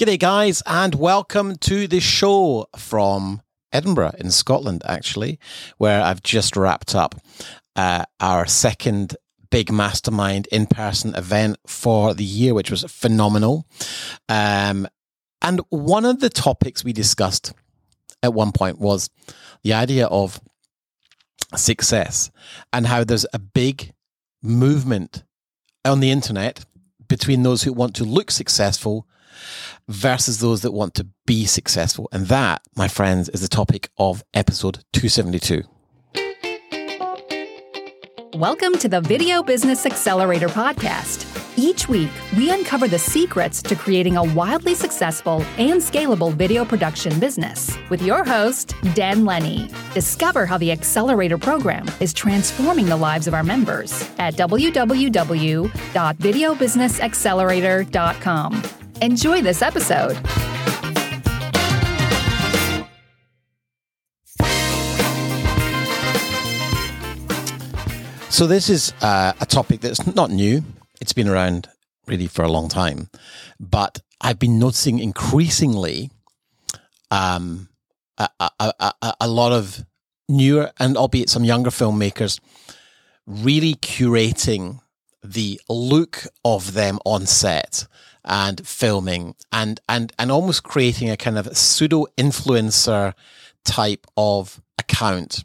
G'day, guys, and welcome to the show from Edinburgh in Scotland, actually, where I've just wrapped up uh, our second big mastermind in person event for the year, which was phenomenal. Um, and one of the topics we discussed at one point was the idea of success and how there's a big movement on the internet between those who want to look successful versus those that want to be successful. And that, my friends, is the topic of episode 272. Welcome to the Video Business Accelerator Podcast. Each week, we uncover the secrets to creating a wildly successful and scalable video production business with your host, Dan Lenny. Discover how the Accelerator program is transforming the lives of our members at www.videobusinessaccelerator.com. Enjoy this episode. So, this is uh, a topic that's not new. It's been around really for a long time. But I've been noticing increasingly um, a, a, a, a lot of newer and albeit some younger filmmakers really curating the look of them on set and filming and and and almost creating a kind of pseudo influencer type of account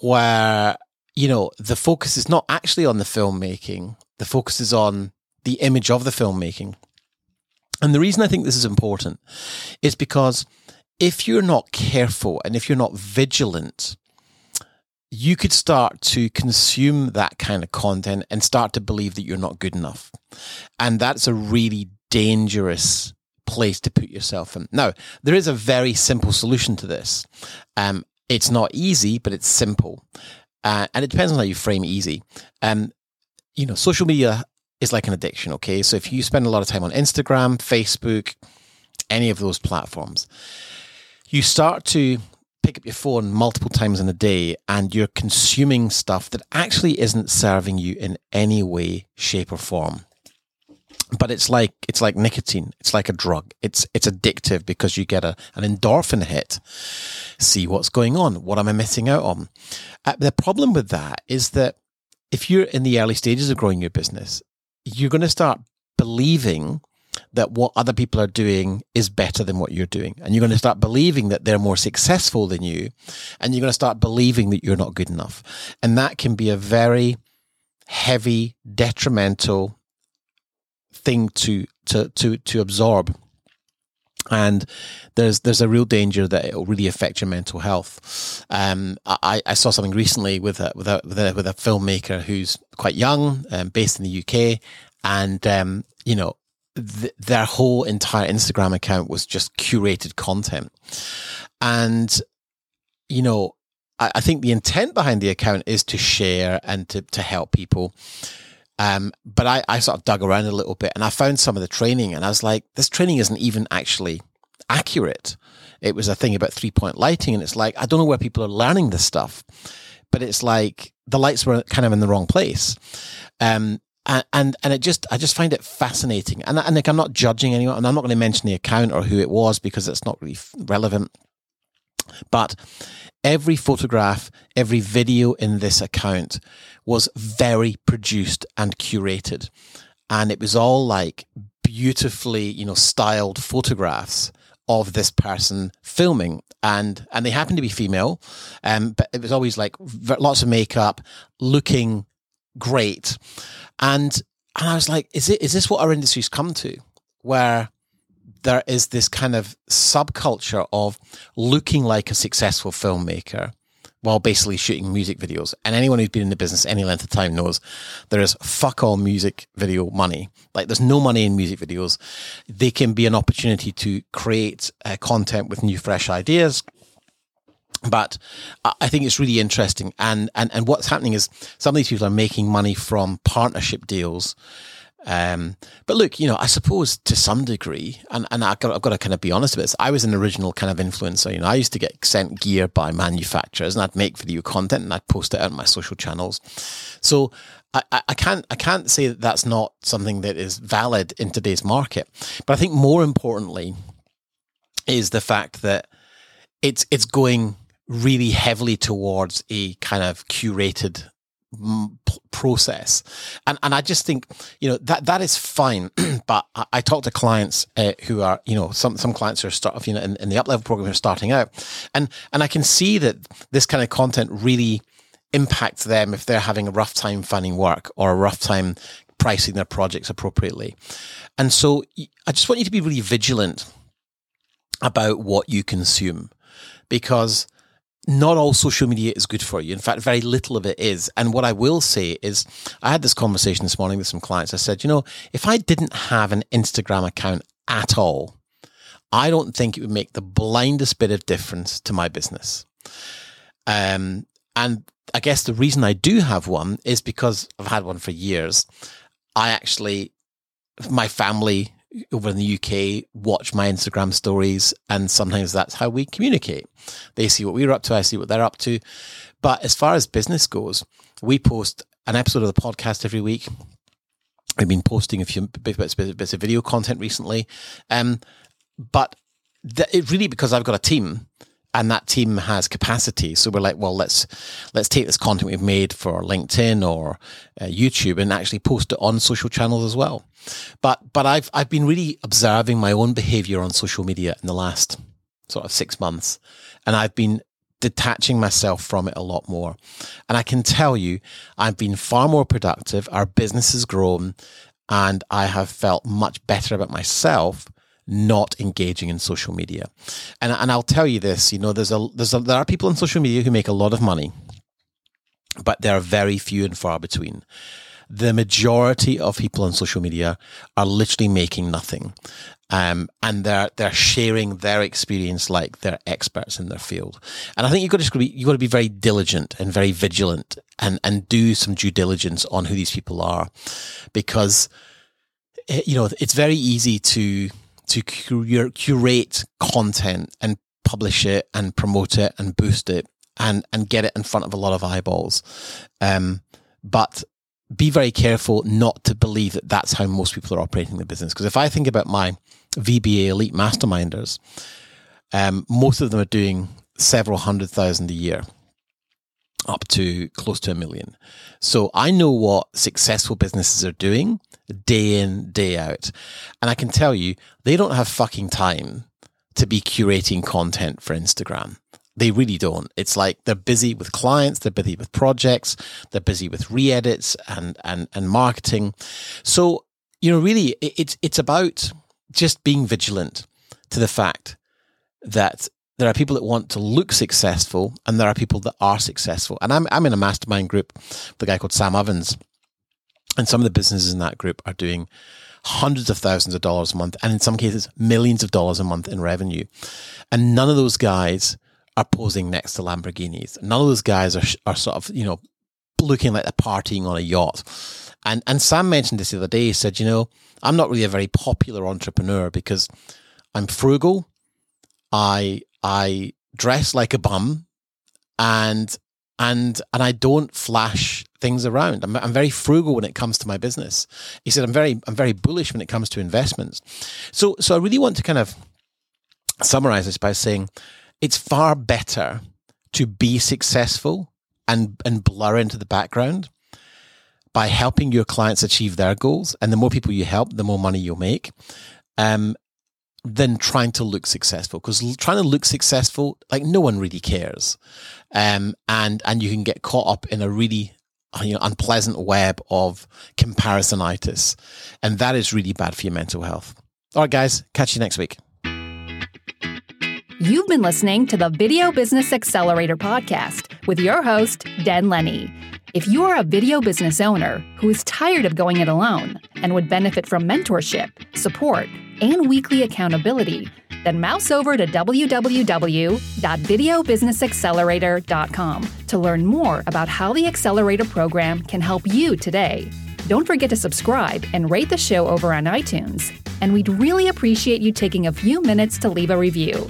where you know, the focus is not actually on the filmmaking. The focus is on the image of the filmmaking. And the reason I think this is important is because if you're not careful and if you're not vigilant, you could start to consume that kind of content and start to believe that you're not good enough. And that's a really dangerous place to put yourself in. Now, there is a very simple solution to this. Um, it's not easy, but it's simple. Uh, and it depends on how you frame easy. Um, you know, social media is like an addiction, okay? So if you spend a lot of time on Instagram, Facebook, any of those platforms, you start to pick up your phone multiple times in a day and you're consuming stuff that actually isn't serving you in any way, shape, or form. But it's like it's like nicotine. It's like a drug. It's it's addictive because you get a, an endorphin hit. See what's going on. What am i missing out on? Uh, the problem with that is that if you're in the early stages of growing your business you're going to start believing that what other people are doing is better than what you're doing. And you're going to start believing that they're more successful than you and you're going to start believing that you're not good enough. And that can be a very heavy detrimental thing to to to to absorb. And there's there's a real danger that it'll really affect your mental health. Um, I, I saw something recently with a with a with a, with a filmmaker who's quite young, um, based in the UK, and um, you know th- their whole entire Instagram account was just curated content, and you know I, I think the intent behind the account is to share and to to help people. Um, but I, I sort of dug around a little bit and I found some of the training and I was like, this training isn't even actually accurate. It was a thing about three point lighting. And it's like, I don't know where people are learning this stuff, but it's like the lights were kind of in the wrong place. Um, and, and, and it just, I just find it fascinating. And, and like, I'm not judging anyone and I'm not going to mention the account or who it was because it's not really relevant. But every photograph, every video in this account was very produced and curated. And it was all like beautifully, you know, styled photographs of this person filming. And, and they happened to be female. Um, but it was always like lots of makeup, looking great. And, and I was like, is it, is this what our industry's come to? Where there is this kind of subculture of looking like a successful filmmaker while basically shooting music videos. And anyone who's been in the business any length of time knows there is fuck all music video money. Like there's no money in music videos. They can be an opportunity to create uh, content with new, fresh ideas. But I think it's really interesting. And, and, and what's happening is some of these people are making money from partnership deals um, but look, you know, I suppose to some degree, and, and I've got, I've got to kind of be honest with this, I was an original kind of influencer. You know, I used to get sent gear by manufacturers and I'd make video content and I'd post it on my social channels. So I, I can't I can't say that that's not something that is valid in today's market. But I think more importantly is the fact that it's it's going really heavily towards a kind of curated process. And and I just think you know that that is fine but I, I talk to clients uh, who are you know some some clients who are start you know in, in the up level program who are starting out. And and I can see that this kind of content really impacts them if they're having a rough time finding work or a rough time pricing their projects appropriately. And so I just want you to be really vigilant about what you consume because not all social media is good for you. In fact, very little of it is. And what I will say is, I had this conversation this morning with some clients. I said, you know, if I didn't have an Instagram account at all, I don't think it would make the blindest bit of difference to my business. Um, and I guess the reason I do have one is because I've had one for years. I actually, my family over in the UK watch my Instagram stories, and sometimes that's how we communicate. They see what we're up to, I see what they're up to. But as far as business goes, we post an episode of the podcast every week. I've been posting a few bits, bits of video content recently, um, but it really because I've got a team and that team has capacity. So we're like, well, let's let's take this content we've made for LinkedIn or uh, YouTube and actually post it on social channels as well. But but I've I've been really observing my own behavior on social media in the last sort of six months, and I've been detaching myself from it a lot more. And I can tell you, I've been far more productive. Our business has grown, and I have felt much better about myself not engaging in social media. And and I'll tell you this, you know, there's a there's a, there are people on social media who make a lot of money, but there are very few and far between. The majority of people on social media are literally making nothing. Um, and they're they're sharing their experience like they're experts in their field. And I think you've got to be you've got to be very diligent and very vigilant and and do some due diligence on who these people are, because eh, you know it's very easy to to cur- curate content and publish it and promote it and boost it and and get it in front of a lot of eyeballs. Um, but be very careful not to believe that that's how most people are operating the business. Because if I think about my VBA elite masterminders, um, most of them are doing several hundred thousand a year up to close to a million. So I know what successful businesses are doing day in, day out. And I can tell you, they don't have fucking time to be curating content for Instagram. They really don't. It's like they're busy with clients, they're busy with projects, they're busy with re-edits and, and, and marketing. So, you know, really it's, it's about just being vigilant to the fact that there are people that want to look successful and there are people that are successful. And I'm, I'm in a mastermind group with a guy called Sam Evans. And some of the businesses in that group are doing hundreds of thousands of dollars a month and in some cases millions of dollars a month in revenue. And none of those guys are posing next to Lamborghinis. None of those guys are, are sort of, you know, looking like they're partying on a yacht. And, and Sam mentioned this the other day. He said, you know, I'm not really a very popular entrepreneur because I'm frugal. I I dress like a bum and and and I don't flash things around. I'm, I'm very frugal when it comes to my business. He said I'm very I'm very bullish when it comes to investments. So so I really want to kind of summarize this by saying it's far better to be successful and and blur into the background by helping your clients achieve their goals. And the more people you help, the more money you'll make. Um, than trying to look successful because trying to look successful like no one really cares. Um, and and you can get caught up in a really uh, you know unpleasant web of comparisonitis. And that is really bad for your mental health. All right guys catch you next week. You've been listening to the video business accelerator podcast with your host Dan Lenny. If you are a video business owner who is tired of going it alone and would benefit from mentorship support and weekly accountability, then mouse over to www.videobusinessaccelerator.com to learn more about how the Accelerator program can help you today. Don't forget to subscribe and rate the show over on iTunes, and we'd really appreciate you taking a few minutes to leave a review.